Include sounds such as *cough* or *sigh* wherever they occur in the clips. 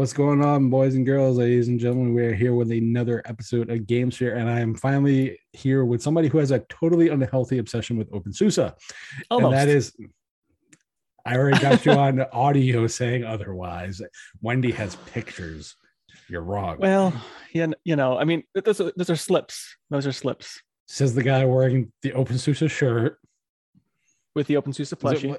what's going on, boys and girls, ladies and gentlemen? We're here with another episode of GameSphere, and I am finally here with somebody who has a totally unhealthy obsession with OpenSUSE. Almost. And that is, I already got you on *laughs* audio saying otherwise. Wendy has pictures. You're wrong. Well, yeah, you know, I mean, those are, those are slips. Those are slips Says the guy wearing the OpenSUSE shirt. with the OpenSUSE it plushie.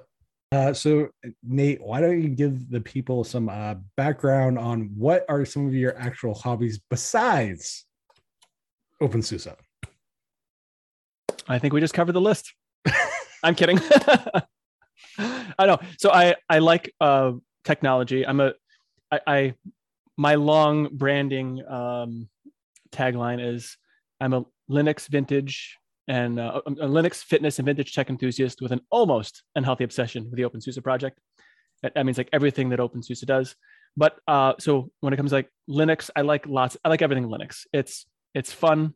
Uh, so Nate, why don't you give the people some uh, background on what are some of your actual hobbies besides OpenSUSE? I think we just covered the list. *laughs* I'm kidding. *laughs* I know. So I I like uh, technology. I'm a I, I my long branding um, tagline is I'm a Linux vintage and uh, a Linux fitness and vintage tech enthusiast with an almost unhealthy obsession with the OpenSUSE project. That, means like everything that OpenSUSE does. But uh, so when it comes to like Linux, I like lots. I like everything Linux. It's it's fun.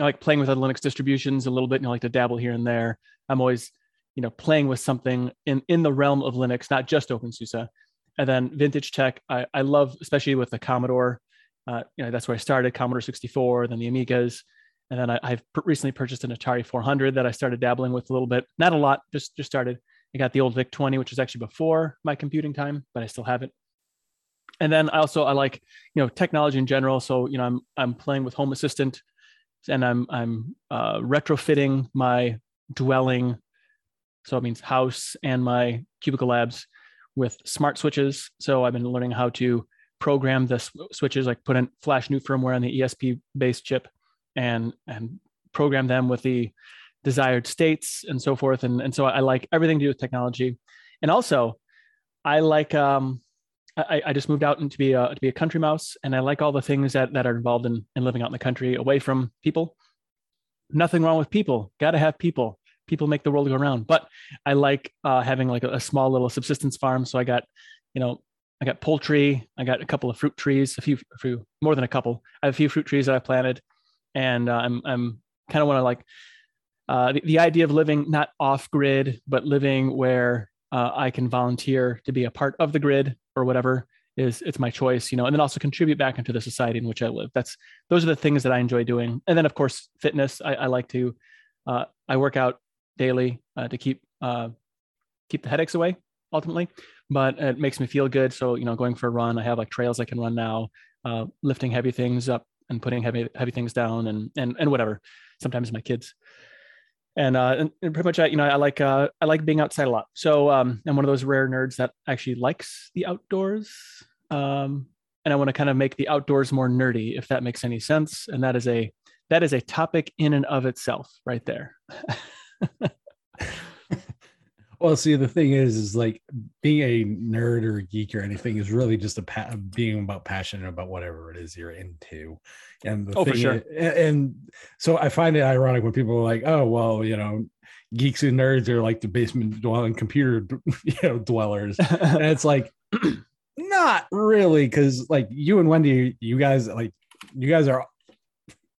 I like playing with other Linux distributions a little bit, and I like to dabble here and there. I'm always, you know, playing with something in in the realm of Linux, not just OpenSUSE. And then vintage tech, I, I love, especially with the Commodore. Uh, you know, that's where I started, Commodore 64, then the Amigas, and then I, I've recently purchased an Atari 400 that I started dabbling with a little bit. Not a lot, just just started. I got the old VIC 20, which was actually before my computing time, but I still have it. And then I also I like you know technology in general. So you know I'm I'm playing with Home Assistant, and I'm I'm uh, retrofitting my dwelling, so it means house and my cubicle labs with smart switches. So I've been learning how to program the switches, like put in flash new firmware on the ESP based chip, and and program them with the desired states and so forth. And and so I like everything to do with technology, and also I like um I, I just moved out and to be a to be a country mouse, and I like all the things that that are involved in in living out in the country, away from people. Nothing wrong with people. Got to have people. People make the world go round. But I like uh, having like a, a small little subsistence farm. So I got, you know, I got poultry. I got a couple of fruit trees, a few, a few more than a couple. I have a few fruit trees that I planted, and uh, I'm I'm kind of want to like uh, the, the idea of living not off grid, but living where uh, I can volunteer to be a part of the grid or whatever is it's my choice, you know, and then also contribute back into the society in which I live. That's those are the things that I enjoy doing. And then of course, fitness. I, I like to uh, I work out daily uh, to keep uh, keep the headaches away ultimately, but it makes me feel good. So you know, going for a run, I have like trails I can run now, lifting heavy things up and putting heavy heavy things down and and and whatever. Sometimes my kids. And uh and, and pretty much I, you know i like uh i like being outside a lot. So um i'm one of those rare nerds that actually likes the outdoors um and i want to kind of make the outdoors more nerdy if that makes any sense. And that is a that is a topic in and of itself right there *laughs* Well, see, the thing is, is like being a nerd or a geek or anything is really just a pa- being about passionate about whatever it is you're into. And the Oh, for thing sure. i- and, and so I find it ironic when people are like, "Oh, well, you know, geeks and nerds are like the basement dwelling computer, *laughs* you know, dwellers," *laughs* and it's like, *clears throat* not really, because like you and Wendy, you guys like, you guys are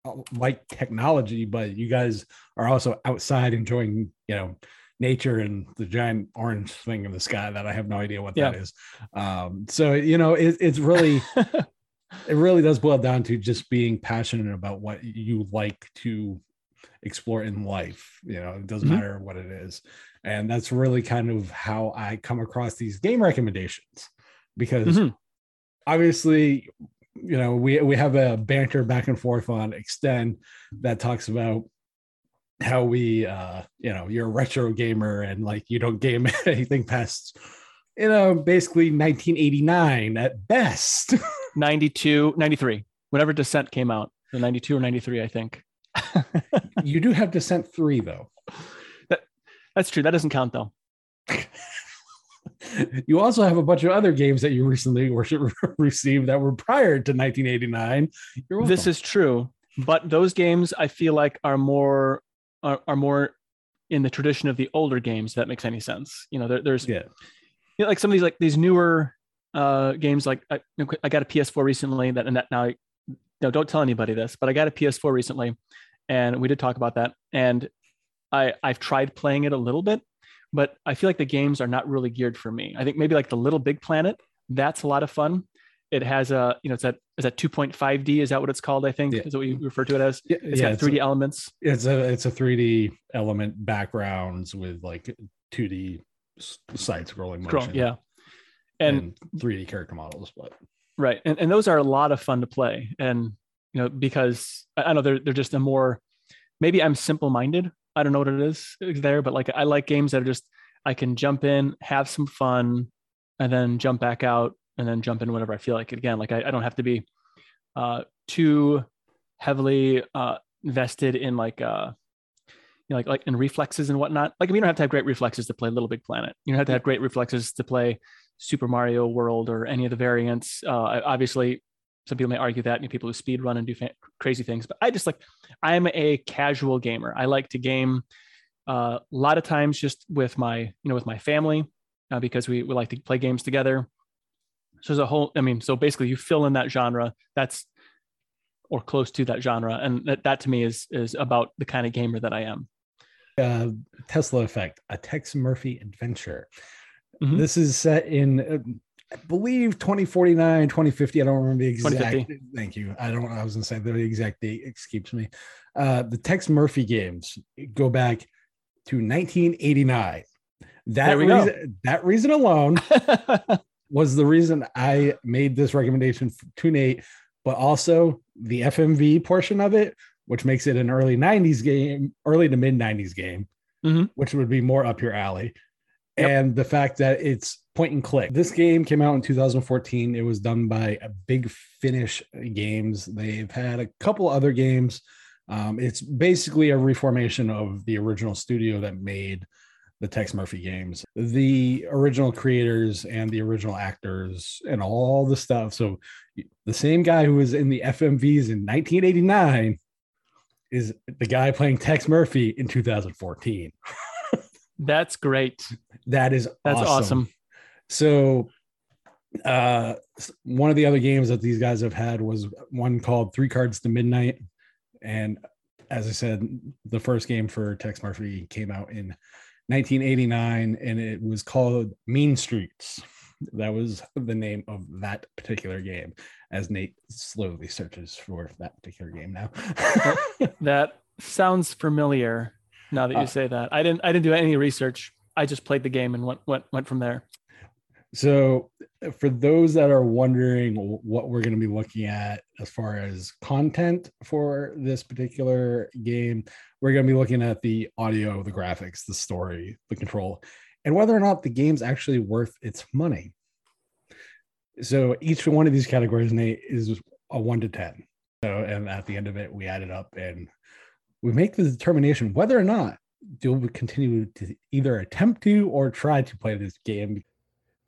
uh, like technology, but you guys are also outside enjoying, you know, nature and the giant orange thing in the sky that I have no idea what that Yeah. is. Um, so you know, it, it's really, *laughs* it really does boil down to just being passionate about what you like to explore in life. You know, it doesn't Mhm. matter what it is, and that's really kind of how I come across these game recommendations because Mhm. obviously you know we we have a banter back and forth on extend that talks about how we uh you know you're a retro gamer and like you don't game *laughs* anything past you know basically 1989 at best. *laughs* 92 93 whenever descent came out the 92 or 93 i think. *laughs* You do have descent 3 though. That's true. That doesn't count though. You also have a bunch of other games that you recently received that were prior to 1989 You're this is true but those games i feel like are more are, are more in the tradition of the older games if that makes any sense. You know there, there's yeah. you know, like some of these like these newer uh games like I, I got a ps4 recently that and that now I, no don't tell anybody this but i got a ps4 recently and we did talk about that and i i've tried playing it a little bit but i feel like the games are not really geared for me. I think maybe like the little big planet that's a lot of fun it has a you know it's that is that 2.5D is that what it's called I think? Yeah. is what we refer to it as? Yeah, it's yeah, got 3D elements. It's a it's a 3D element backgrounds with like 2D side scrolling Scroll- motion. yeah. And, and 3D character models, but right and, and those are a lot of fun to play. And you know because I, I know they're they're just a more maybe I'm simple minded I don't know what it is there but like I like games that are just I can jump in have some fun and then jump back out and then jump in whenever I feel like it again like I, I don't have to be uh too heavily uh invested in like uh you know, like like in reflexes and whatnot. Like you don't have to have great reflexes to play Little Big Planet. You don't have to have great reflexes to play Super Mario World or any of the variants. Uh, obviously, some people may argue that, know, people who speed run and do fa- crazy things. But I just like I'm a casual gamer. I like to game uh, a lot of times just with my you know with my family uh, because we we like to play games together. So there's a whole. I mean, so basically, you fill in that genre. That's or close to that genre, and that, that to me is is about the kind of gamer that I am. uh, Tesla Effect, a Tex Murphy adventure. Mhm. This is set in, uh, I believe, 2049, 2050. I don't remember the exact. 2050. Thank you. I don't. I was going to say the exact date escapes me. Uh, the Tex Murphy games go back to 1989. That we go. reason, that reason alone *laughs* was the reason I made this recommendation to Nate, but also the FMV portion of it, which makes it an early 90s game, early to mid 90s game, Mhm. which would be more up your alley. Yep. And the fact that it's point and click. This game came out in 2014. It was done by a Big Finish Games. They've had a couple other games. Um, it's basically a reformation of the original studio that made the Tex Murphy games. The original creators and the original actors and all the stuff. So the same guy who was in the FMVs in 1989 is the guy playing Tex Murphy in 2014. *laughs* That's great. That is That's awesome. So uh one of the other games that these guys have had was one called Three Cards to Midnight. And as I said, the first game for Tex Murphy came out in 1989 and it was called Mean Streets. That was the name of that particular game as Nate slowly searches for that particular game now. That sounds familiar. Now that you Uh, say that, I didn't. I didn't do any research. I just played the game and went went went from there. So, for those that are wondering what we're going to be looking at as far as content for this particular game, we're going to be looking at the audio, the graphics, the story, the control, and whether or not the game's actually worth its money. So, each one of these categories, Nate, is a one to 10. So, and at the end of it, we add it up and we make the determination whether or not you'll continue to either attempt to or try to play this game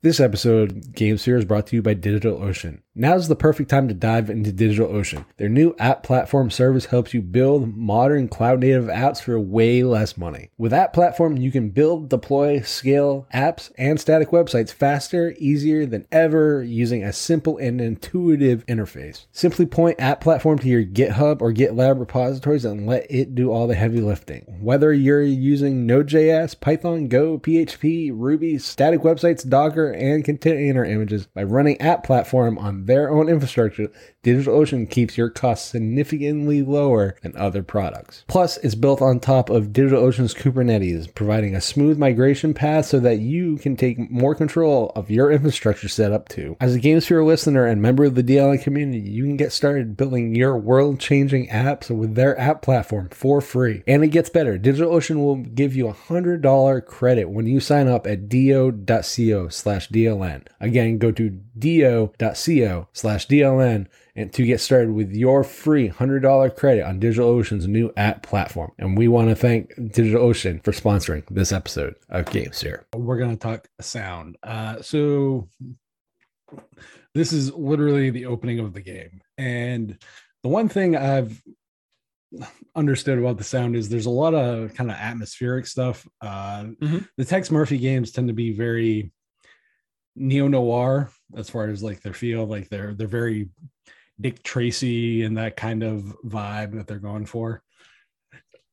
this episode, Game Sphere, is brought to you by DigitalOcean. Now's the perfect time to dive into DigitalOcean. Their new app platform service helps you build modern cloud native apps for way less money. With App Platform, you can build, deploy, scale apps and static websites faster, easier than ever using a simple and intuitive interface. Simply point App Platform to your GitHub or GitLab repositories and let it do all the heavy lifting. Whether you're using Node.js, Python, Go, PHP, Ruby, static websites, Docker, and container images, by running App Platform on their own infrastructure, DigitalOcean keeps your costs significantly lower than other products. Plus, it's built on top of DigitalOcean's Kubernetes, providing a smooth migration path so that you can take more control of your infrastructure setup too. As a GameSphere listener and member of the DLN community, you can get started building your world-changing apps with their app platform for free. And it gets better. DigitalOcean will give you a $100 credit when you sign up at do.co slash DLN. Again, go to do.co slash DLN and to get started with your free $100 credit on DigitalOcean's new app platform. And we want to thank DigitalOcean for sponsoring this episode of GameSphere. We're going to talk sound. Uh, so this is literally the opening of the game. And the one thing I've understood about the sound is there's a lot of kind of atmospheric stuff. Uh, Mhm. The Tex Murphy games tend to be very neo noir as far as like their feel, like they're they're very Dick Tracy and that kind of vibe that they're going for.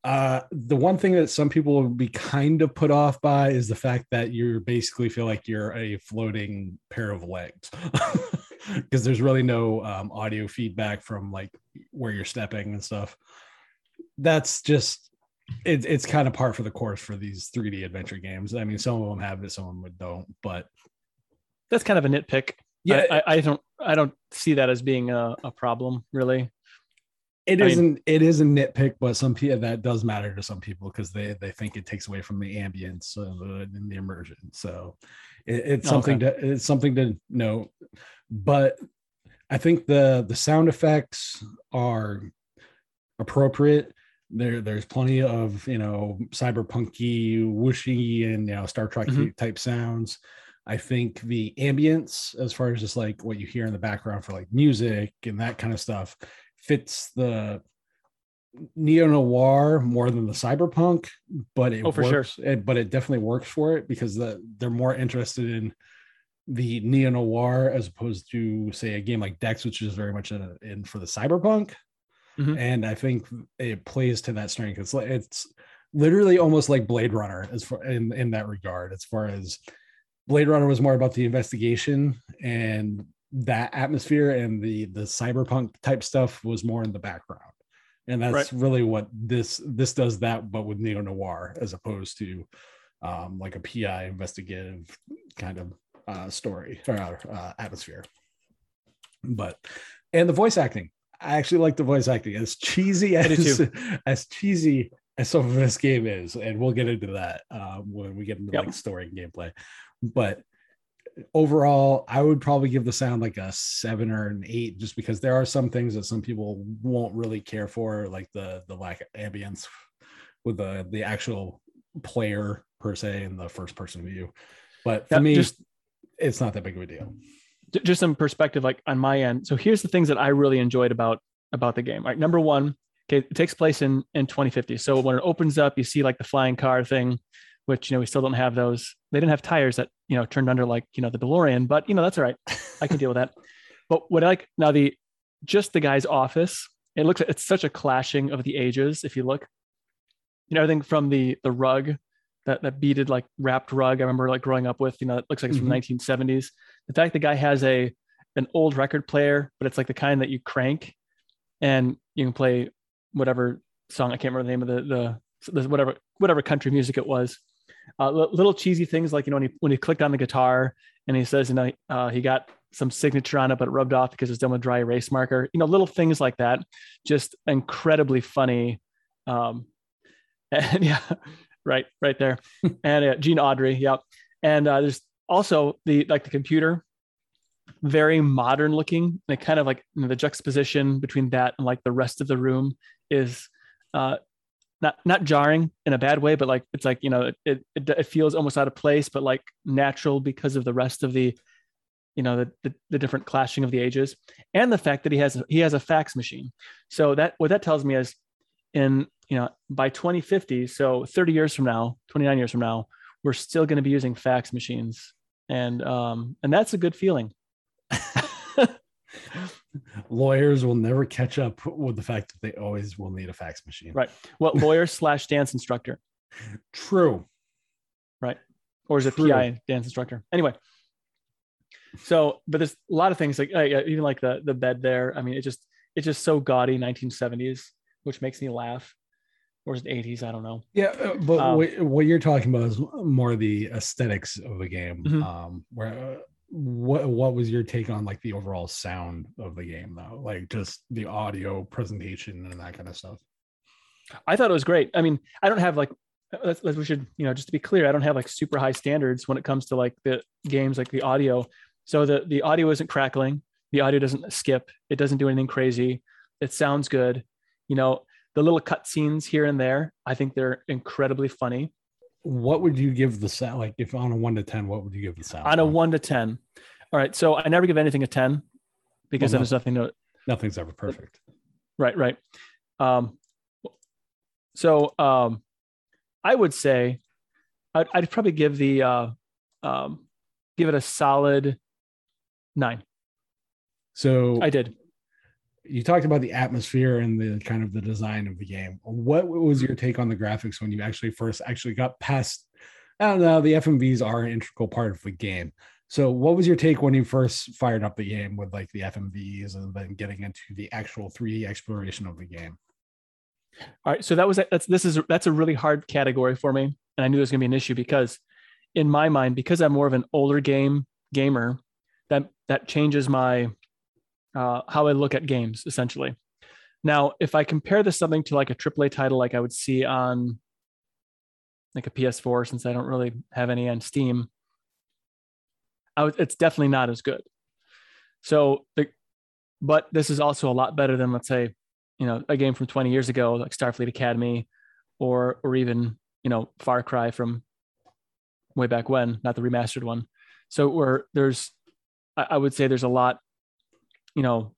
Uh, the one thing that some people will be kind of put off by is the fact that you basically feel like you're a floating pair of legs. *laughs* because there's really no um, audio feedback from like where you're stepping and stuff. That's just it, it's kind of par for the course for these 3D adventure games. I mean, some of them have it, some of them don't, but that's kind of a nitpick. Yeah, I, I, I don't I don't see that as being a, a problem really. It I mean- isn't. it is a nitpick, but some people that does matter to some people because they they think it takes away from the ambience and the immersion. So it, it's something to it's something to note. But I think the the sound effects are appropriate. There there's plenty of you know cyberpunky, whooshy, and you know Star Trek Mhm. type sounds. I think the ambience, as far as just like what you hear in the background for like music and that kind of stuff, fits the neo noir more than the cyberpunk, but it Oh, for sure. works. It, but it definitely works for it because the, they're more interested in the neo noir as opposed to say a game like Dex, which is very much in, in for the cyberpunk. Mhm. And I think it plays to that strength. It's like it's literally almost like Blade Runner as far in in that regard, as far as Blade Runner was more about the investigation and that atmosphere, and the the cyberpunk type stuff was more in the background. And that's really what this this does that, but with neo noir as opposed to um, like a PI investigative kind of uh, story or uh, atmosphere. But and the voice acting, I actually like the voice acting as cheesy as as cheesy as some of this game is, and we'll get into that um, when we get into Yep. like story and gameplay. But overall, I would probably give the sound like a seven or an eight, just because there are some things that some people won't really care for, like the the lack of ambience with the the actual player per se in the first person view. But for me, just- it's not that big of a deal. Just some perspective like on my end so here's the things that i really enjoyed about about the game right number one okay it takes place in in 2050 so when it opens up you see like the flying car thing which you know we still don't have those they didn't have tires that you know turned under like you know the delorean but you know that's all right i can deal with that *laughs* but what i like now the just the guy's office it looks it's such a clashing of the ages if you look you know everything from the the rug that that beaded like wrapped rug i remember like growing up with you know it looks like it's from the mm-hmm. 1970s the fact the guy has a an old record player, but it's like the kind that you crank and you can play whatever song. I can't remember the name of the the, the whatever whatever country music it was. Uh, li- little cheesy things like you know when he when he clicked on the guitar and he says you know uh, he got some signature on it but it rubbed off because it's done with dry erase marker. You know little things like that, just incredibly funny. Um, *laughs* and yeah, right right there. *laughs* and uh, Gene Autry, yep. And uh, there's also the like the computer very modern looking and it kind of like you know, the juxtaposition between that and like the rest of the room is uh not not jarring in a bad way but like it's like you know it it, it feels almost out of place but like natural because of the rest of the you know the, the the different clashing of the ages and the fact that he has he has a fax machine. So that what that tells me is in you know by 2050 so 30 years from now 29 years from now we're still going to be using fax machines. And um and that's a good feeling *laughs* *laughs* Lawyers will never catch up with the fact that they always will need a fax machine. Right. what lawyer slash dance instructor True. Right. Or is it True. pi dance instructor anyway so but there's a lot of things like uh, even like the the bed there i mean it just it's just so gaudy 1970s which makes me laugh or is it 80s i don't know Yeah, uh, but Um, what, you're talking about is more the aesthetics of the game. Mhm. Um, where uh, what what was your take on like the overall sound of the game though? Like just the audio presentation and that kind of stuff. I thought it was great. I mean, I don't have like uh, let's, let's we should you know just to be clear, I don't have like super high standards when it comes to like the games like the audio. So the the audio isn't crackling, the audio doesn't skip, it doesn't do anything crazy. It sounds good. You know, the little cut scenes here and there, I think they're incredibly funny. What would you give the sound? Like if on a one to ten, what would you give the sound? On a one to ten. All right. So I never give anything a 10 because Well, then there's nothing to nothing's ever perfect. right right um so um i would say i'd, I'd probably give the uh um give it a solid nine So i did you talked about the atmosphere and the kind of the design of the game. What was your take on the graphics when you actually first actually got past? I don't know. The FMVs are an integral part of the game. So, what was your take when you first fired up the game with like the FMVs and then getting into the actual 3D exploration of the game? All right, so that was that's this is that's a really hard category for me, and I knew there was going to be an issue because, in my mind, because I'm more of an older game gamer, that that changes my uh, how I look at games essentially. Now, if I compare this something to like a AAA title, like I would see on like a PS4, since I don't really have any on Steam, it's definitely not as good. So, the, but this is also a lot better than let's say, you know, a game from 20 years ago, like Starfleet Academy, or or even you know Far Cry from way back when, not the remastered one. So where there's, I, I would say there's a lot, you know.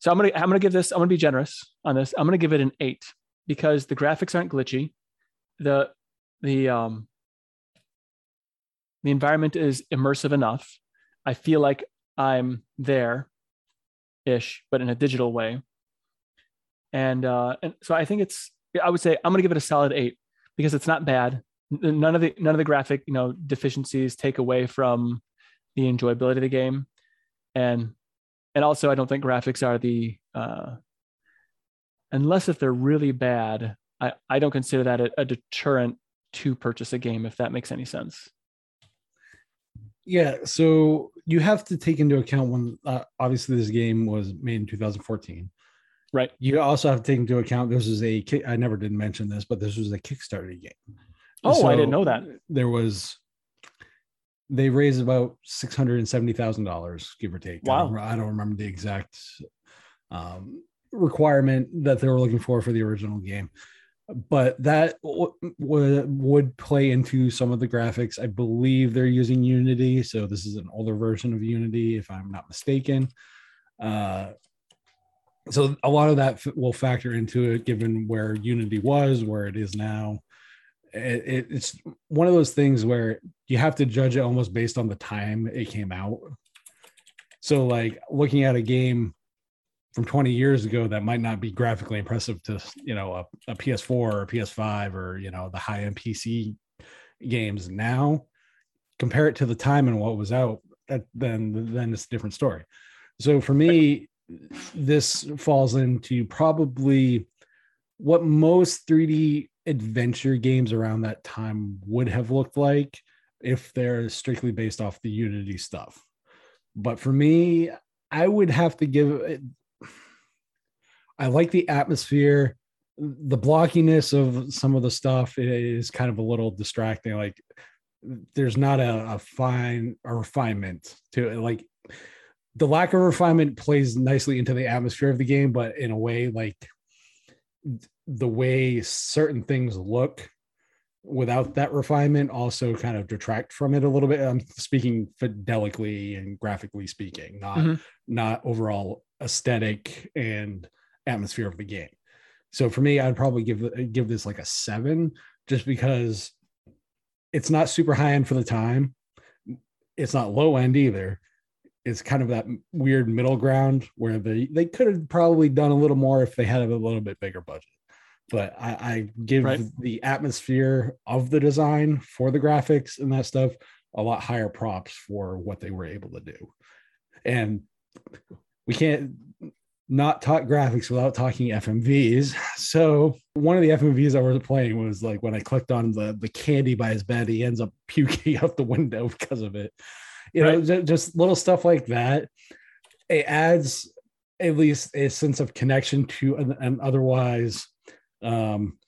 So I'm gonna I'm gonna give this I'm gonna be generous on this. I'm gonna give it an eight because the graphics aren't glitchy, the the um the environment is immersive enough. I feel like I'm there ish, but in a digital way. And uh, and so I think it's I would say I'm gonna give it a solid eight because it's not bad. None of the none of the graphic you know deficiencies take away from the enjoyability of the game, and and also I don't think graphics are the uh, unless if they're really bad. I I don't consider that a, a deterrent to purchase a game if that makes any sense. Yeah, so you have to take into account when uh, obviously this game was made in 2014. Right. You also have to take into account this is a I never did mention this, but this was a Kickstarter game. Oh, so I didn't know that. There was they raised about six hundred and seventy thousand dollars, give or take. Wow. I don't, I don't remember the exact um, requirement that they were looking for for the original game but that w- w- would play into some of the graphics. I believe they're using Unity, so this is an older version of Unity, if I'm not mistaken. Uh, so a lot of that f- will factor into it, given where Unity was, where it is now. It, it, it's one of those things where you have to judge it almost based on the time it came out. So, like looking at a game from 20 years ago that might not be graphically impressive to you know a, a ps4 or a ps5 or you know the high end pc games now compare it to the time and what was out that, then then it's a different story so for me this falls into probably what most 3d adventure games around that time would have looked like if they're strictly based off the unity stuff but for me I would have to give I like the atmosphere. The blockiness of some of the stuff is kind of a little distracting. Like there's not a, a fine a refinement to it. Like the lack of refinement plays nicely into the atmosphere of the game, but in a way, like the way certain things look without that refinement also kind of detract from it a little bit. I'm speaking fidelically and graphically speaking, not mm-hmm. not overall aesthetic and atmosphere of the game. So for me, I'd probably give give this like a seven, just because it's not super high end for the time. It's not low end either. It's kind of that weird middle ground where they they could have probably done a little more if they had a little bit bigger budget. But I, I give right. the atmosphere of the design for the graphics and that stuff a lot higher props for what they were able to do. And we can't not talk graphics without talking FMVs. So one of the FMVs I was playing was like when I clicked on the the candy by his bed, he ends up *laughs* puking out the window because of it. You right. know, just little stuff like that. It adds at least a sense of connection to an, an otherwise um,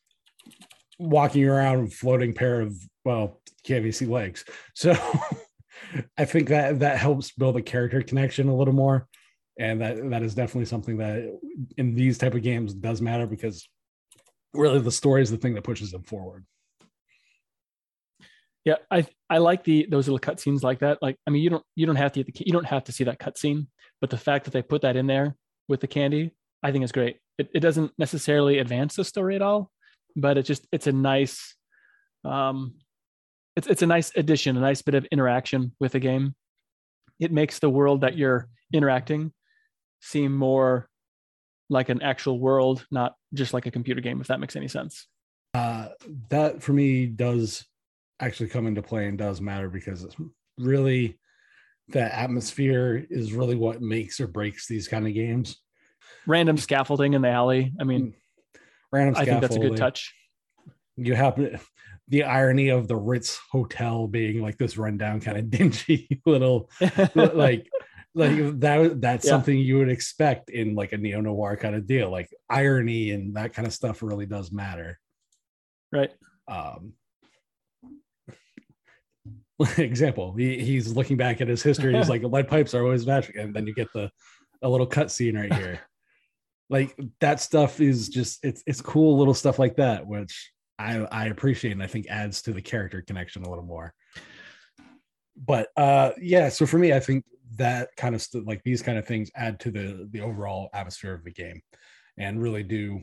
walking around floating pair of well, can't legs. So *laughs* I think that that helps build a character connection a little more. And that that is definitely something that in these type of games does matter because really the story is the thing that pushes them forward. Yeah i i like the those little cutscenes like that. Like i mean you don't you don't have to the, you don't have to see that cutscene but the fact that they put that in there with the candy i think is great it, it doesn't necessarily advance the story at all but it's just it's a nice um it's it's a nice addition a nice bit of interaction with the game it makes the world that you're interacting seem more like an actual world, not just like a computer game, if that makes any sense. Uh, that for me does actually come into play and does matter because it's really that atmosphere is really what makes or breaks these kind of games. Random scaffolding in the alley. I mean, Random I think that's a good touch. You have the irony of the Ritz Hotel being like this rundown, kind of *laughs* dingy little like like that that's Yeah. something you would expect in like a neo noir kind of deal. Like irony and that kind of stuff really does matter. right. um *laughs* example he, he's looking back at his history he's *laughs* like lead pipes are always magic and then you get the a little cut scene right here like that stuff is just it's it's cool little stuff like that which i i appreciate and i think adds to the character connection a little more but uh yeah so for me i think that kind of st- like these kind of things add to the the overall atmosphere of the game and really do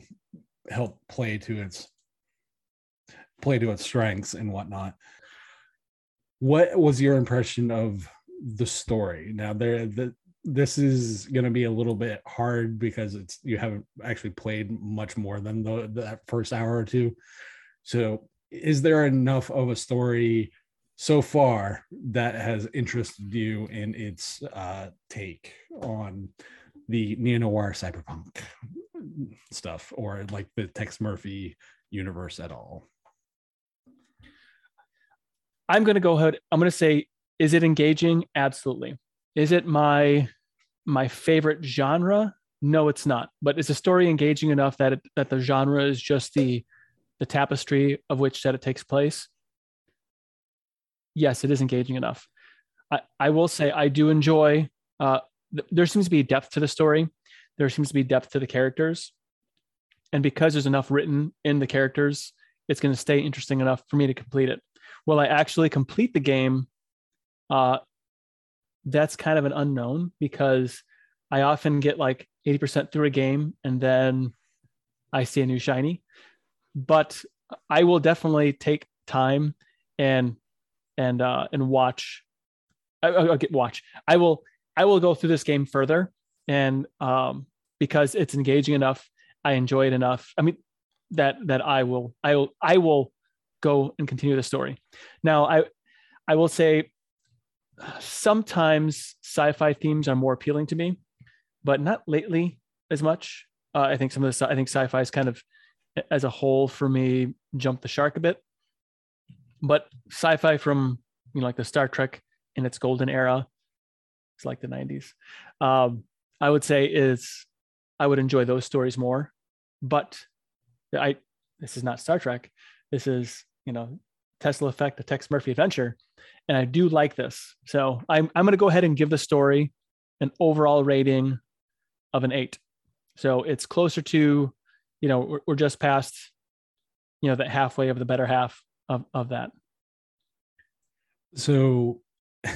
help play to its play to its strengths and whatnot. What was your impression of the story? Now, there, the, this is going to be a little bit hard because it's you haven't actually played much more than the that first hour or two. So, is there enough of a story so far that has interested you in its uh, take on the neo noir cyberpunk stuff, or like the Tex Murphy universe at all? I'm going to go ahead. I'm going to say, is it engaging? Absolutely. Is it my my favorite genre? No, it's not. But is the story engaging enough that it, that the genre is just the the tapestry of which that it takes place? Yes, it is engaging enough. I, I will say I do enjoy. Uh, th- there seems to be depth to the story. There seems to be depth to the characters, and because there's enough written in the characters, it's going to stay interesting enough for me to complete it. Will I actually complete the game? Uh, that's kind of an unknown because I often get like 80% through a game and then I see a new shiny. But I will definitely take time and and uh, and watch. I, I'll get watch. I will I will go through this game further and um, because it's engaging enough, I enjoy it enough. I mean that that I will I will I will go and continue the story. Now, I I will say sometimes sci-fi themes are more appealing to me, but not lately as much. Uh, I think some of the I think sci-fi is kind of as a whole for me jumped the shark a bit. But sci-fi from you know like the Star Trek in its golden era, it's like the 90s. Um, I would say is I would enjoy those stories more. But I this is not Star Trek. This is you know Tesla Effect, the Tex Murphy adventure, and I do like this. So I'm I'm going to go ahead and give the story an overall rating of an eight. So it's closer to, you know, we're, we're just past, you know, the halfway of the better half of of that. So *laughs*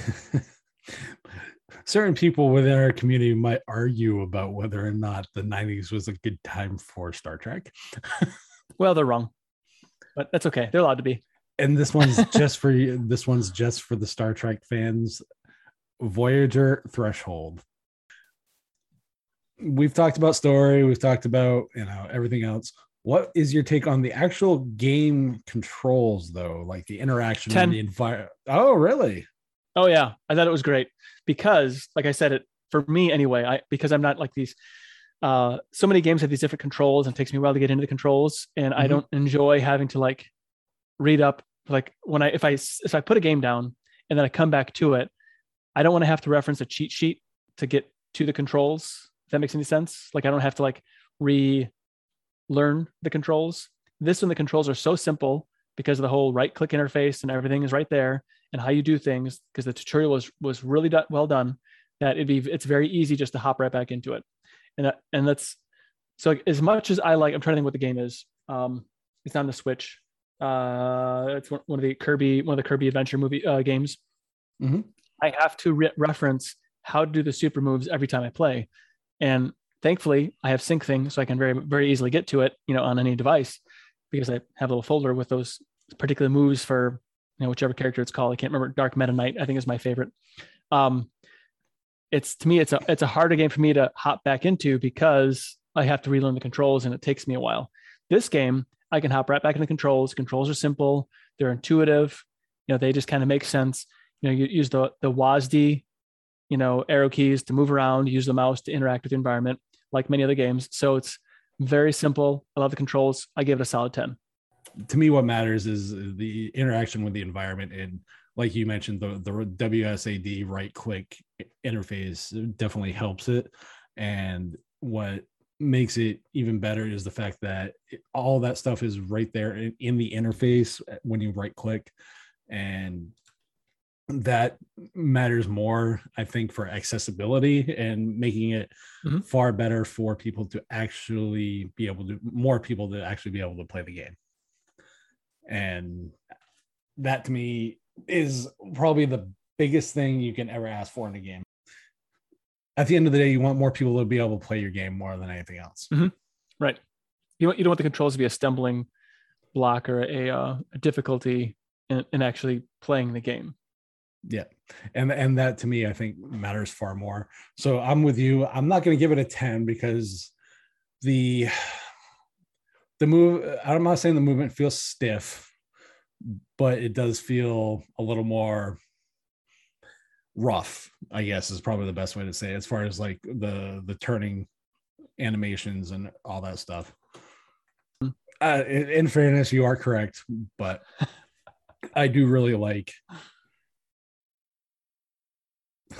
certain people within our community might argue about whether or not the 90s was a good time for Star Trek. *laughs* Well, they're wrong, but that's okay. They're allowed to be. And this one's *laughs* just for you. This one's just for the Star Trek fans. Voyager Threshold. We've talked about story, we've talked about, you know, everything else. What is your take on the actual game controls though? Like the interaction 10. and the environment. Oh, really? Oh yeah, I thought it was great because, like I said, it for me anyway. I because I'm not like these. Uh, so many games have these different controls, and it takes me a while to get into the controls, and I Mhm. don't enjoy having to like read up. Like when I if I if I put a game down and then I come back to it, I don't want to have to reference a cheat sheet to get to the controls. If that makes any sense. Like I don't have to like re learn the controls. This one, the controls are so simple because of the whole right click interface and everything is right there and how you do things because the tutorial was was really do- well done that it'd be it's very easy just to hop right back into it and that, and that's so as much as i like i'm trying to think what the game is um it's on the switch uh it's one one of the kirby one of the kirby adventure movie uh, games. Mhm. i have to re- reference how to do the super moves every time i play. And thankfully i have Syncthing so i can very very easily get to it you know on any device because i have a little folder with those particular moves for you know whichever character it's called. I can't remember. Dark meta knight i think is my favorite. Um it's to me it's a it's a harder game for me to hop back into because i have to relearn the controls and it takes me a while. This game i can hop right back into controls controls are simple they're intuitive you know they just kind of make sense you know, you use the the WASD, you know, arrow keys to move around, use the mouse to interact with the environment, like many other games. So it's very simple. I love the controls. I give it a solid 10. To me, what matters is the interaction with the environment. And like you mentioned, the, the WSAD right click interface definitely helps it. And what makes it even better is the fact that all that stuff is right there in, in the interface when you right click. And that matters more i think for accessibility and making it mm-hmm. far better for people to actually be able to more people to actually be able to play the game and that to me is probably the biggest thing you can ever ask for in a game at the end of the day you want more people to be able to play your game more than anything else mm-hmm. right you, want, you don't want the controls to be a stumbling block or a, uh, a difficulty in, in actually playing the game yeah. And and that to me I think matters far more. So I'm with you. I'm not going to give it a 10 because the the move I'm not saying the movement feels stiff, but it does feel a little more rough, I guess is probably the best way to say it, as far as like the the turning animations and all that stuff. Uh, in, in fairness, you are correct, but *laughs* I do really like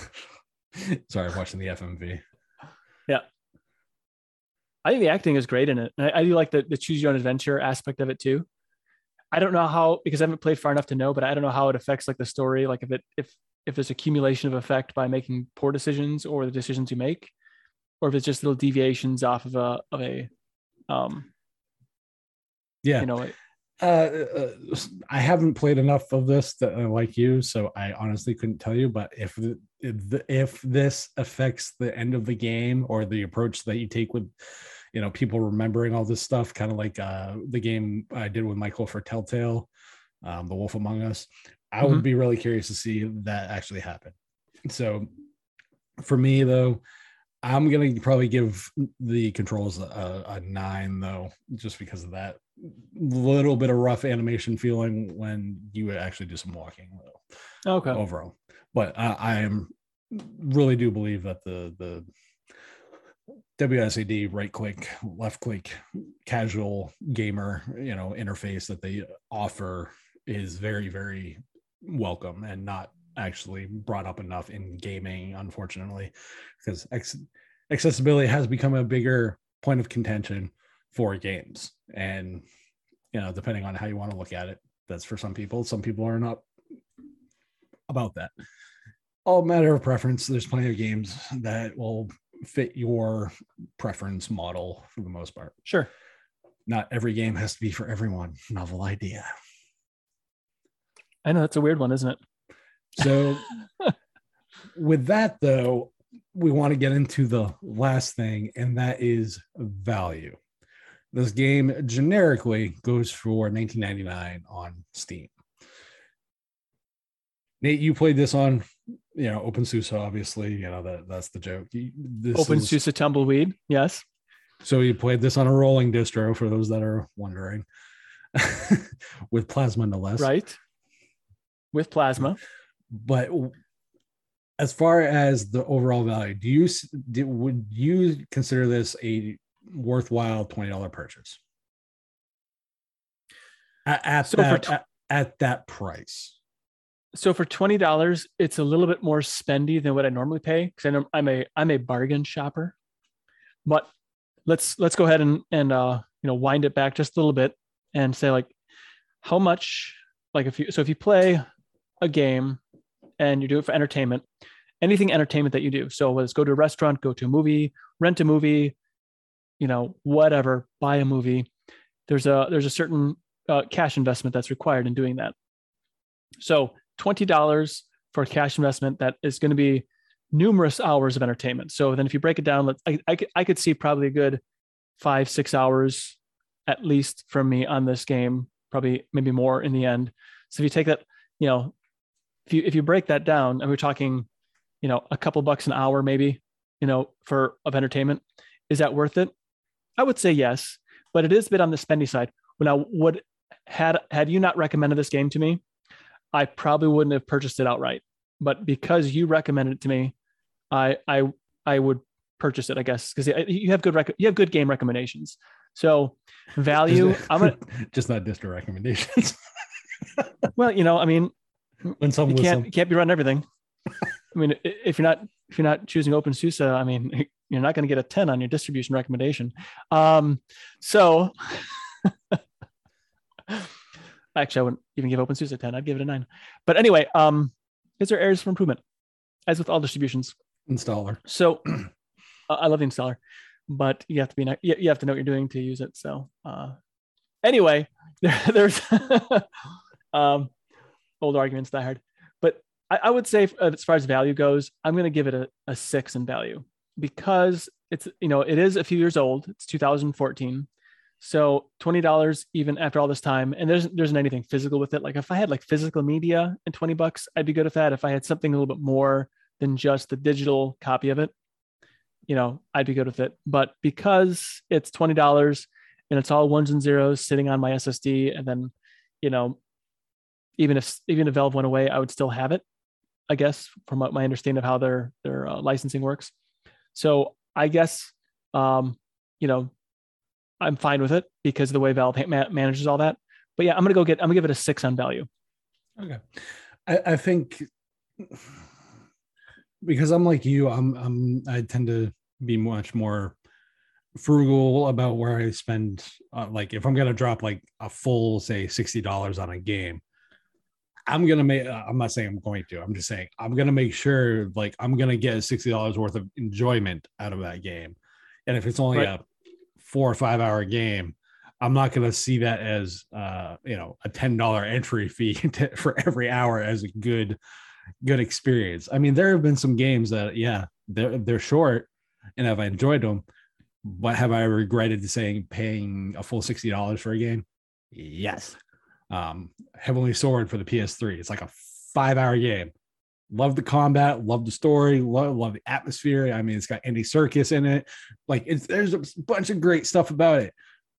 *laughs* Sorry, I'm watching the FMV. Yeah. I think the acting is great in it. I, I, do like the, the choose your own adventure aspect of it too. I don't know how because I haven't played far enough to know, but I don't know how it affects like the story. Like if it if if there's accumulation of effect by making poor decisions or the decisions you make, or if it's just little deviations off of a of a um yeah you know uh, uh, I haven't played enough of this that uh, like you, so I honestly couldn't tell you. But if the, if this affects the end of the game or the approach that you take with, you know, people remembering all this stuff, kind of like uh, the game I did with Michael for Telltale, um, The Wolf Among Us, I mm-hmm. would be really curious to see that actually happen. So, for me though, I'm gonna probably give the controls a, a nine though, just because of that little bit of rough animation feeling when you actually do some walking. Though, Okay. Overall, but I, I am really do believe that the the WSAD right click, left click, casual gamer, you know, interface that they offer is very, very welcome and not actually brought up enough in gaming, unfortunately, because ex- accessibility has become a bigger point of contention for games. And, you know, depending on how you want to look at it, that's for some people. Some people are not about that. All matter of preference. There's plenty of games that will fit your preference model for the most part. Sure. Not every game has to be for everyone. Novel idea. I know that's a weird one, isn't it? So, *laughs* with that though, we want to get into the last thing, and that is value. This game generically goes for 19.99 on Steam. Nate, you played this on, you know, OpenSUSE, obviously. You know that that's the joke. This OpenSUSE is, tumbleweed, yes. So you played this on a rolling distro for those that are wondering, *laughs* with Plasma no less, right? With Plasma, but as far as the overall value, do you do, would you consider this a worthwhile twenty dollar purchase at, at so that, at, at that price? So for twenty dollars, it's a little bit more spendy than what I normally pay because I'm a I'm a bargain shopper. But let's let's go ahead and and uh, you know wind it back just a little bit and say like how much like if you so if you play a game and you do it for entertainment anything entertainment that you do. So let's go to a restaurant go to a movie rent a movie you know whatever buy a movie there's a there's a certain uh, cash investment that's required in doing that. So $20 for a cash investment that is going to be numerous hours of entertainment. So then if you break it down let's I, I, I could see probably a good five six hours at least from me on this game probably maybe more in the end. So if you take that you know if you if you break that down and we're talking you know a couple bucks an hour maybe you know for of entertainment is that worth it I would say yes, but it is a bit on the spendy side. When I would had had you not recommended this game to me, I probably wouldn't have purchased it outright. but because you recommended it to me, I I I would purchase it, I guess, because you have good rec- you have good game recommendations. So value, *laughs* I'm gonna just not distro recommendations. *laughs* well, you know, I mean, when someone you can't some, you can't be running everything. I mean, if you're not if you're not choosing OpenSUSE, I mean, *laughs* you're not going to get a 10 on your distribution recommendation. Um, so *laughs* actually, I wouldn't even give OpenSUSE a 10. I'd give it a nine. But anyway, um, is there areas for improvement? As with all distributions, installer. So *clears throat* I love the installer, but you have to be you have to know what you're doing to use it. So uh, anyway, *laughs* there, there's um, old arguments that hard, but I, I, would say uh, as far as value goes, I'm going to give it a, a six in value because it's you know it is a few years old. It's 2014. So twenty dollars even after all this time, and there's there isn't anything physical with it. Like if I had like physical media and twenty bucks, I'd be good with that. If I had something a little bit more than just the digital copy of it, you know, I'd be good with it. But because it's twenty dollars and it's all ones and zeros sitting on my SSD, and then, you know, even if even if Valve went away, I would still have it. I guess from my understanding of how their their uh, licensing works. So I guess, um, you know, I'm fine with it because of the way Valve manages all that. But yeah, I'm gonna go get. I'm gonna give it a six on value. Okay, I, I think because I'm like you, I'm I'm I tend to be much more frugal about where I spend. Uh, like if I'm gonna drop like a full say sixty dollars on a game, I'm gonna make. Uh, I'm not saying I'm going to. I'm just saying I'm gonna make sure like I'm gonna get sixty dollars worth of enjoyment out of that game, and if it's only right. a four or five hour game, I'm not going to see that as uh, you know a ten dollar entry fee *laughs* to, for every hour as a good good experience. I mean, there have been some games that yeah they're they're short, and have I enjoyed them, but have I regretted saying paying a full sixty dollars for a game? Yes. Um, Heavenly Sword for the PS3. It's like a five hour game. Love the combat, love the story, love, love the atmosphere. I mean, it's got Andy Serkis in it. Like, it's there's a bunch of great stuff about it,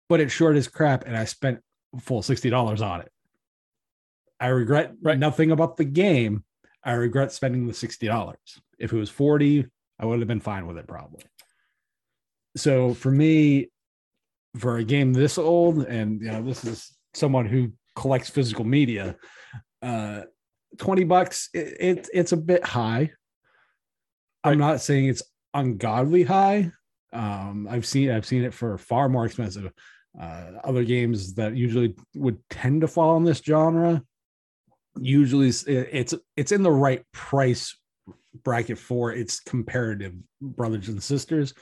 but it's short as crap, and I spent full sixty dollars on it. I regret right. nothing about the game. I regret spending the sixty dollars. If it was forty, I would have been fine with it probably. So for me, for a game this old, and you know, this is someone who collects physical media, uh, 20 bucks, it, it, it's a bit high. I'm not saying it's ungodly high. Um, I've seen I've seen it for far more expensive. Uh, other games that usually would tend to fall in this genre, usually it's it's in the right price bracket for its comparative brothers and sisters.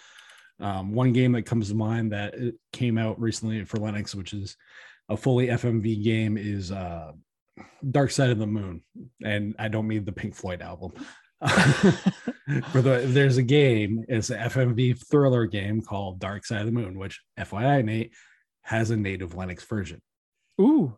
Um, one game that comes to mind that came out recently for Linux, which is a fully FMV game, is uh, Dark Side of the Moon, and I don't mean the Pink Floyd album. *laughs* for the there's a game, it's an FMV thriller game called Dark Side of the Moon, which FYI Nate has a native Linux version. Ooh.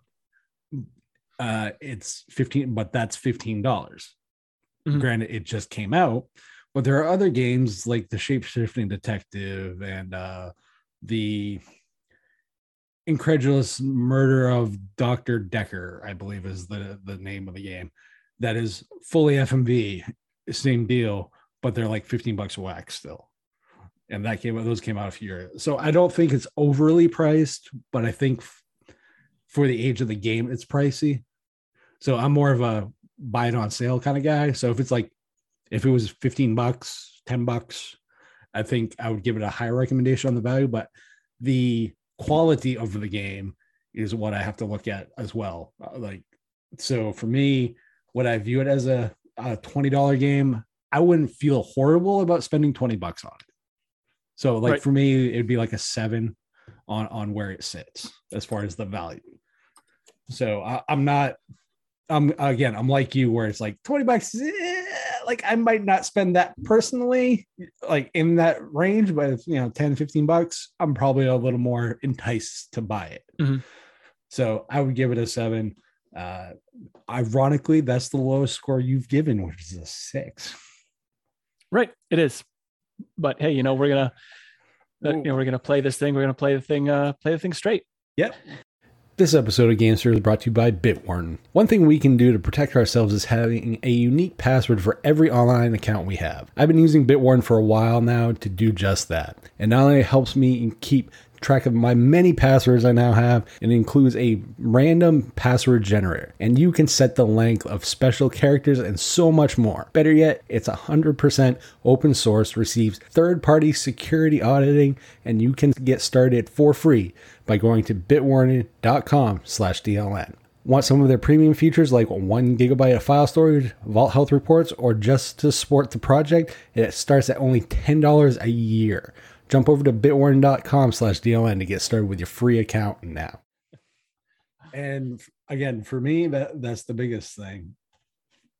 Uh it's 15, but that's $15. mm-hmm. Granted, it just came out, but there are other games like the shape shifting detective and uh the incredulous murder of Dr. Dekker, I believe is the the name of the game. That is fully FMV, same deal, but they're like 15 bucks a whack still. And that came those came out a few years. So I don't think it's overly priced, but I think f- for the age of the game, it's pricey. So I'm more of a buy it on sale kind of guy. So if it's like if it was 15 bucks, 10 bucks, I think I would give it a higher recommendation on the value, but the quality of the game is what I have to look at as well. Uh, like, so for me, would I view it as a, a $20 game, I wouldn't feel horrible about spending 20 bucks on it. So like right. for me, it'd be like a seven on, on where it sits as far as the value. So I, I'm not, I'm again, I'm like you where it's like 20 bucks. Eh, like I might not spend that personally, like in that range, but if you know 10, 15 bucks, I'm probably a little more enticed to buy it. Mm-hmm. So I would give it a seven. Uh, ironically, that's the lowest score you've given, which is a six. Right, it is. But hey, you know we're gonna, uh, you know, we're gonna play this thing. We're gonna play the thing, uh, play the thing straight. Yep. This episode of Gamester is brought to you by Bitwarden. One thing we can do to protect ourselves is having a unique password for every online account we have. I've been using Bitwarden for a while now to do just that. And not only helps me keep track of my many passwords I now have. It includes a random password generator, and you can set the length of special characters and so much more. Better yet, it's 100% open source, receives third party security auditing, and you can get started for free by going to bitwarden.com slash DLN. Want some of their premium features like one gigabyte of file storage, Vault Health reports, or just to support the project? It starts at only $10 a year. Jump over to bitwarden.com slash DLN to get started with your free account now. And again, for me, that that's the biggest thing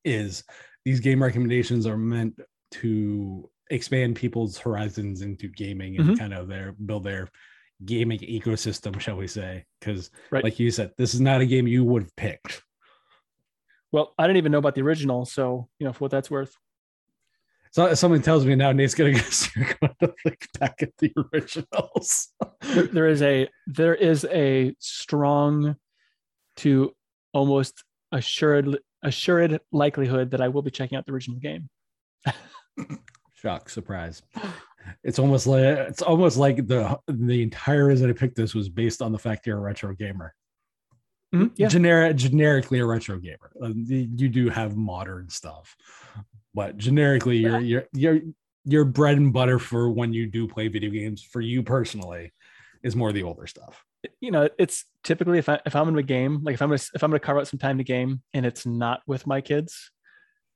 is these game recommendations are meant to expand people's horizons into gaming and Mhm. kind of their build their gaming ecosystem, shall we say? Because Right. like you said, this is not a game you would have picked. Well, I didn't even know about the original, so you know for what that's worth. So someone tells me now Nate's gonna *laughs* go going to look back at the originals. There- there is a there is a strong to almost assured assured likelihood that I will be checking out the original game. Shock, surprise. It's almost like it's almost like the the entire reason I picked this was based on the fact you're a retro gamer. Mhm, Yeah, Generic, generically a retro gamer. Uh, you do have modern stuff, but generically, you're you're you're your bread and butter for when you do play video games. For you personally, is more the older stuff. you know it's typically if I if I'm in a game like if I'm gonna if I'm gonna carve out some time to game and it's not with my kids,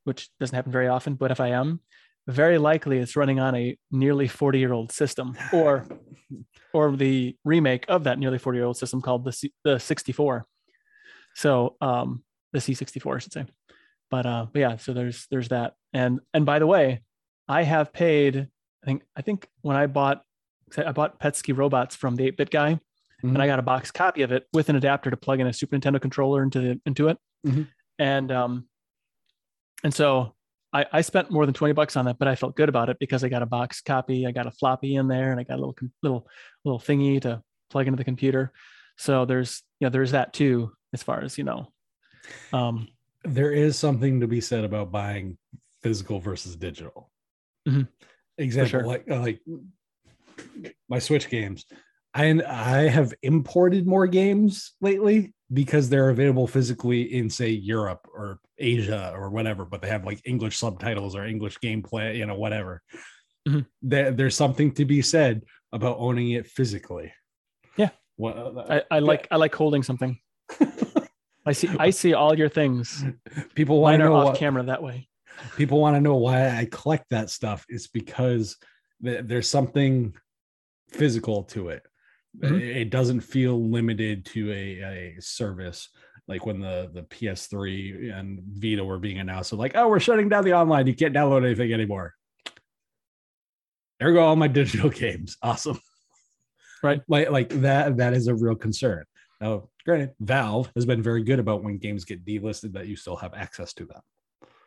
which doesn't happen very often, but if I am, very likely it's running on a nearly 40 year old system or *laughs* or the remake of that nearly 40 year old system called the C, the 64. So um the C64 I should say. But uh but yeah, so there's there's that. And and by the way, I have paid I think I think when I bought I bought PETSCII Robots from the 8-bit guy and I got a box copy of it with an adapter to plug in a Super Nintendo controller into the into it. Mhm. And um and so I, I spent more than 20 bucks on that, but I felt good about it because I got a box copy, I got a floppy in there, and I got a little little little thingy to plug into the computer. So there's you know there's that too as far as you know. Um there is something to be said about buying physical versus digital. Mhm. Example, sure. like like my Switch games. I I have imported more games lately because they're available physically in say Europe or Asia or whatever, but they have like English subtitles or English gameplay, you know, whatever. Mhm. There, there's something to be said about owning it physically. Yeah. What, uh, I, I like I like holding something. *laughs* I see I see all your things. people want Mine to know off what, camera that way. people want to know why I collect that stuff. It's because th- there's something physical to it. Mhm. It it doesn't feel limited to a, a service like when the, the PS3 and Vita were being announced. So like, oh, we're shutting down the online. You can't download anything anymore. There go all my *laughs* digital games. Awesome. Right. Like like that that is a real concern. Now, granted, Valve has been very good about when games get delisted that you still have access to them.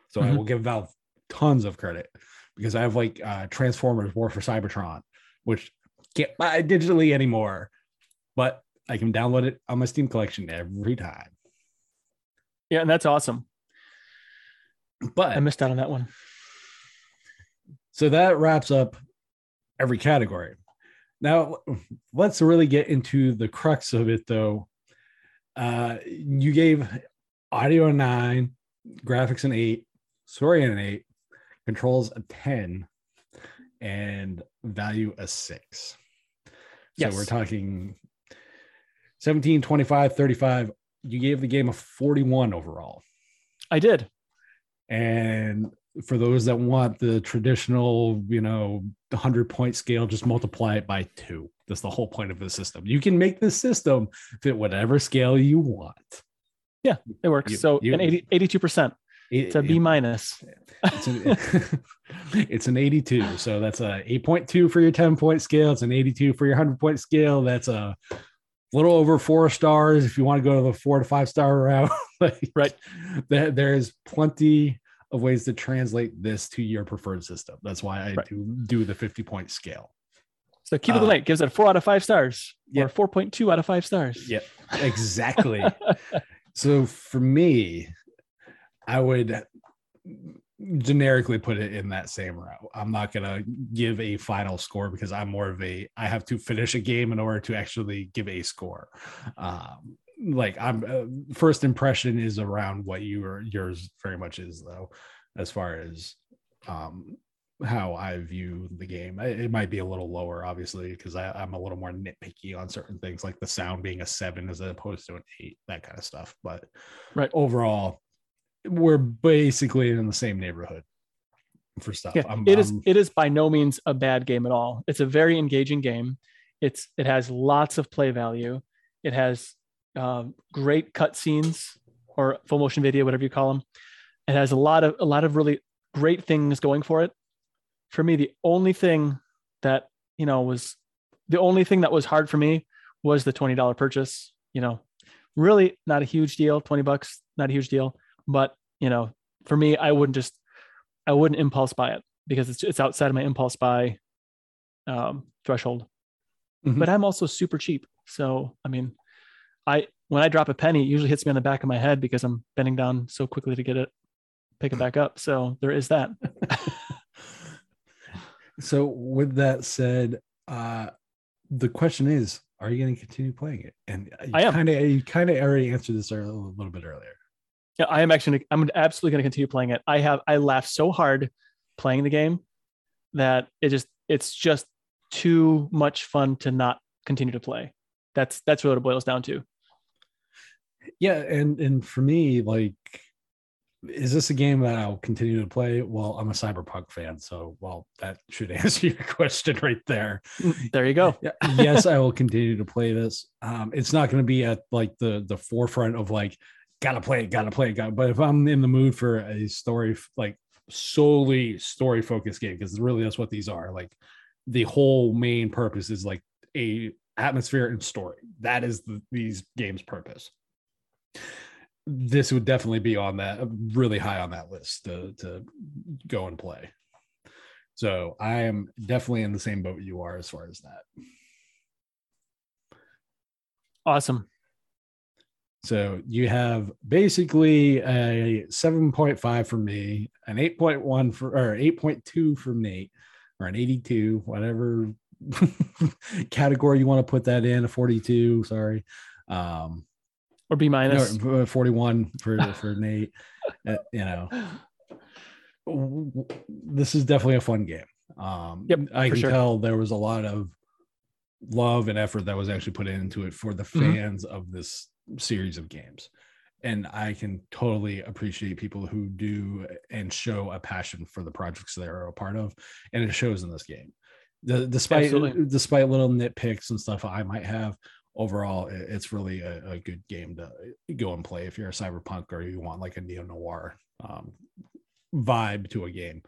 So I Mhm. will give Valve tons of credit because I have like uh, Transformers War for Cybertron, which can't buy digitally anymore, but I can download it on my Steam collection every time. Yeah, and that's awesome. But I missed out on that one. So that wraps up every category. Now, let's really get into the crux of it, though. Uh, you gave audio a nine, graphics an eight, story an eight, controls a 10, and value a six. So Yes. we're talking 17, 25, 35. You gave the game a 41 overall. I did. And for those that want the traditional, you know, 100 point scale, just multiply it by two. That's the whole point of the system. You can make the system fit whatever scale you want. Yeah, it works. You- so you- an 80, 82%. It- It's a B minus. it's, an, *laughs* it's an 82. So that's a 8.2 for your 10 point scale. It's an 82 for your 100 point scale. That's a little over four stars if you want to go to the four to five star *laughs* route. Like, Right. There, there's plenty of ways to translate this to your preferred system. That's why I Right. do do the 50 point scale. So Keep the Uh, Night gives it a four out of five stars Yeah. or 4.2 out of five stars. Yeah, exactly. *laughs* so for me, I would generically put it in that same route. I'm not gonna give a final score because I'm more of a I have to finish a game in order to actually give a score. Um, like I'm uh, first impression is around what you are yours very much is though, as far as um how I view the game. It it might be a little lower, obviously, because I'm a little more nitpicky on certain things, like the sound being a seven as opposed to an eight, that kind of stuff. But Right. overall, we're basically in the same neighborhood for stuff. Yeah, I'm- it is. It is by no means a bad game at all. It's a very engaging game. It's it has lots of play value. It has um, great cutscenes or full motion video, whatever you call them. It has a lot of a lot of really great things going for it. For me, the only thing that you know was the only thing that was hard for me was the twenty dollar purchase. You know, really not a huge deal. Twenty bucks, not a huge deal. But you know, for me, I wouldn't just I wouldn't impulse buy it because it's it's outside of my impulse buy um, threshold. Mhm. But I'm also super cheap, so I mean, I when I drop a penny, it usually hits me on the back of my head because I'm bending down so quickly to get it, pick it back up. So there is that. *laughs* so with that said, uh the question is, are you going to continue playing it? And you I am. kind of you kind of already answered this a little bit earlier. Yeah, I am actually I'm absolutely going to continue playing it. I have I laughed so hard playing the game that it just it's just too much fun to not continue to play. That's that's really what it boils down to. Yeah, and and for me, like, is this a game that I'll continue to play? Well, I'm a cyberpunk fan, so well, that should *laughs* answer your question right there. There you go. *laughs* Yes, I will continue to play this. Um, it's not going to be at like the the forefront of like, gotta play it, gotta play it, gotta. But if I'm in the mood for a story, like solely story focused game, because really that's what these are. Like, the whole main purpose is like a atmosphere and story. That is the, these games' purpose this would definitely be on that uh, really high on that list to to go and play. So I am definitely in the same boat you are as far as that. Awesome. So you have basically a 7.5 for me, an 8.1 for or 8.2 for Nate, or an 82, whatever *laughs* category you want to put that in, a 42, sorry. Um Or B minus. No, uh, 41 for *laughs* for Nate. Uh, you know, *sighs* this is definitely a fun game. Um, Yep, I can sure. tell there was a lot of love and effort that was actually put into it for the Mhm. fans of this series of games. And I can totally appreciate people who do and show a passion for the projects they're a part of, and it shows in this game. The, despite Absolutely. despite little nitpicks and stuff I might have, overall it's really a, a good game to go and play if you're a cyberpunk or you want like a neo noir um, vibe to a game.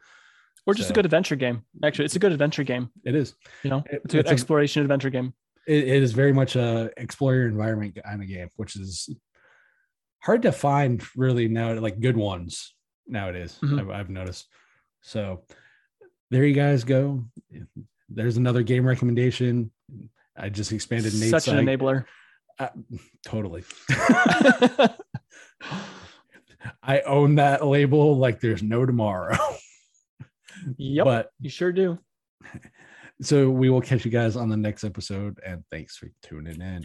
or just a good adventure game. Actually, it's a good adventure game. It is. You know, It- it's a good it's a- exploration adventure game. It, it is very much a explore your environment kind of game, which is hard to find really now, like good ones nowadays. Mhm. I've, I've noticed. So there you guys go. There's another game recommendation. I just expanded Nate's Such an site. enabler. Uh, totally. *laughs* I own that label like there's no tomorrow. yep, But you sure do. So we will catch you guys on the next episode and thanks for tuning in.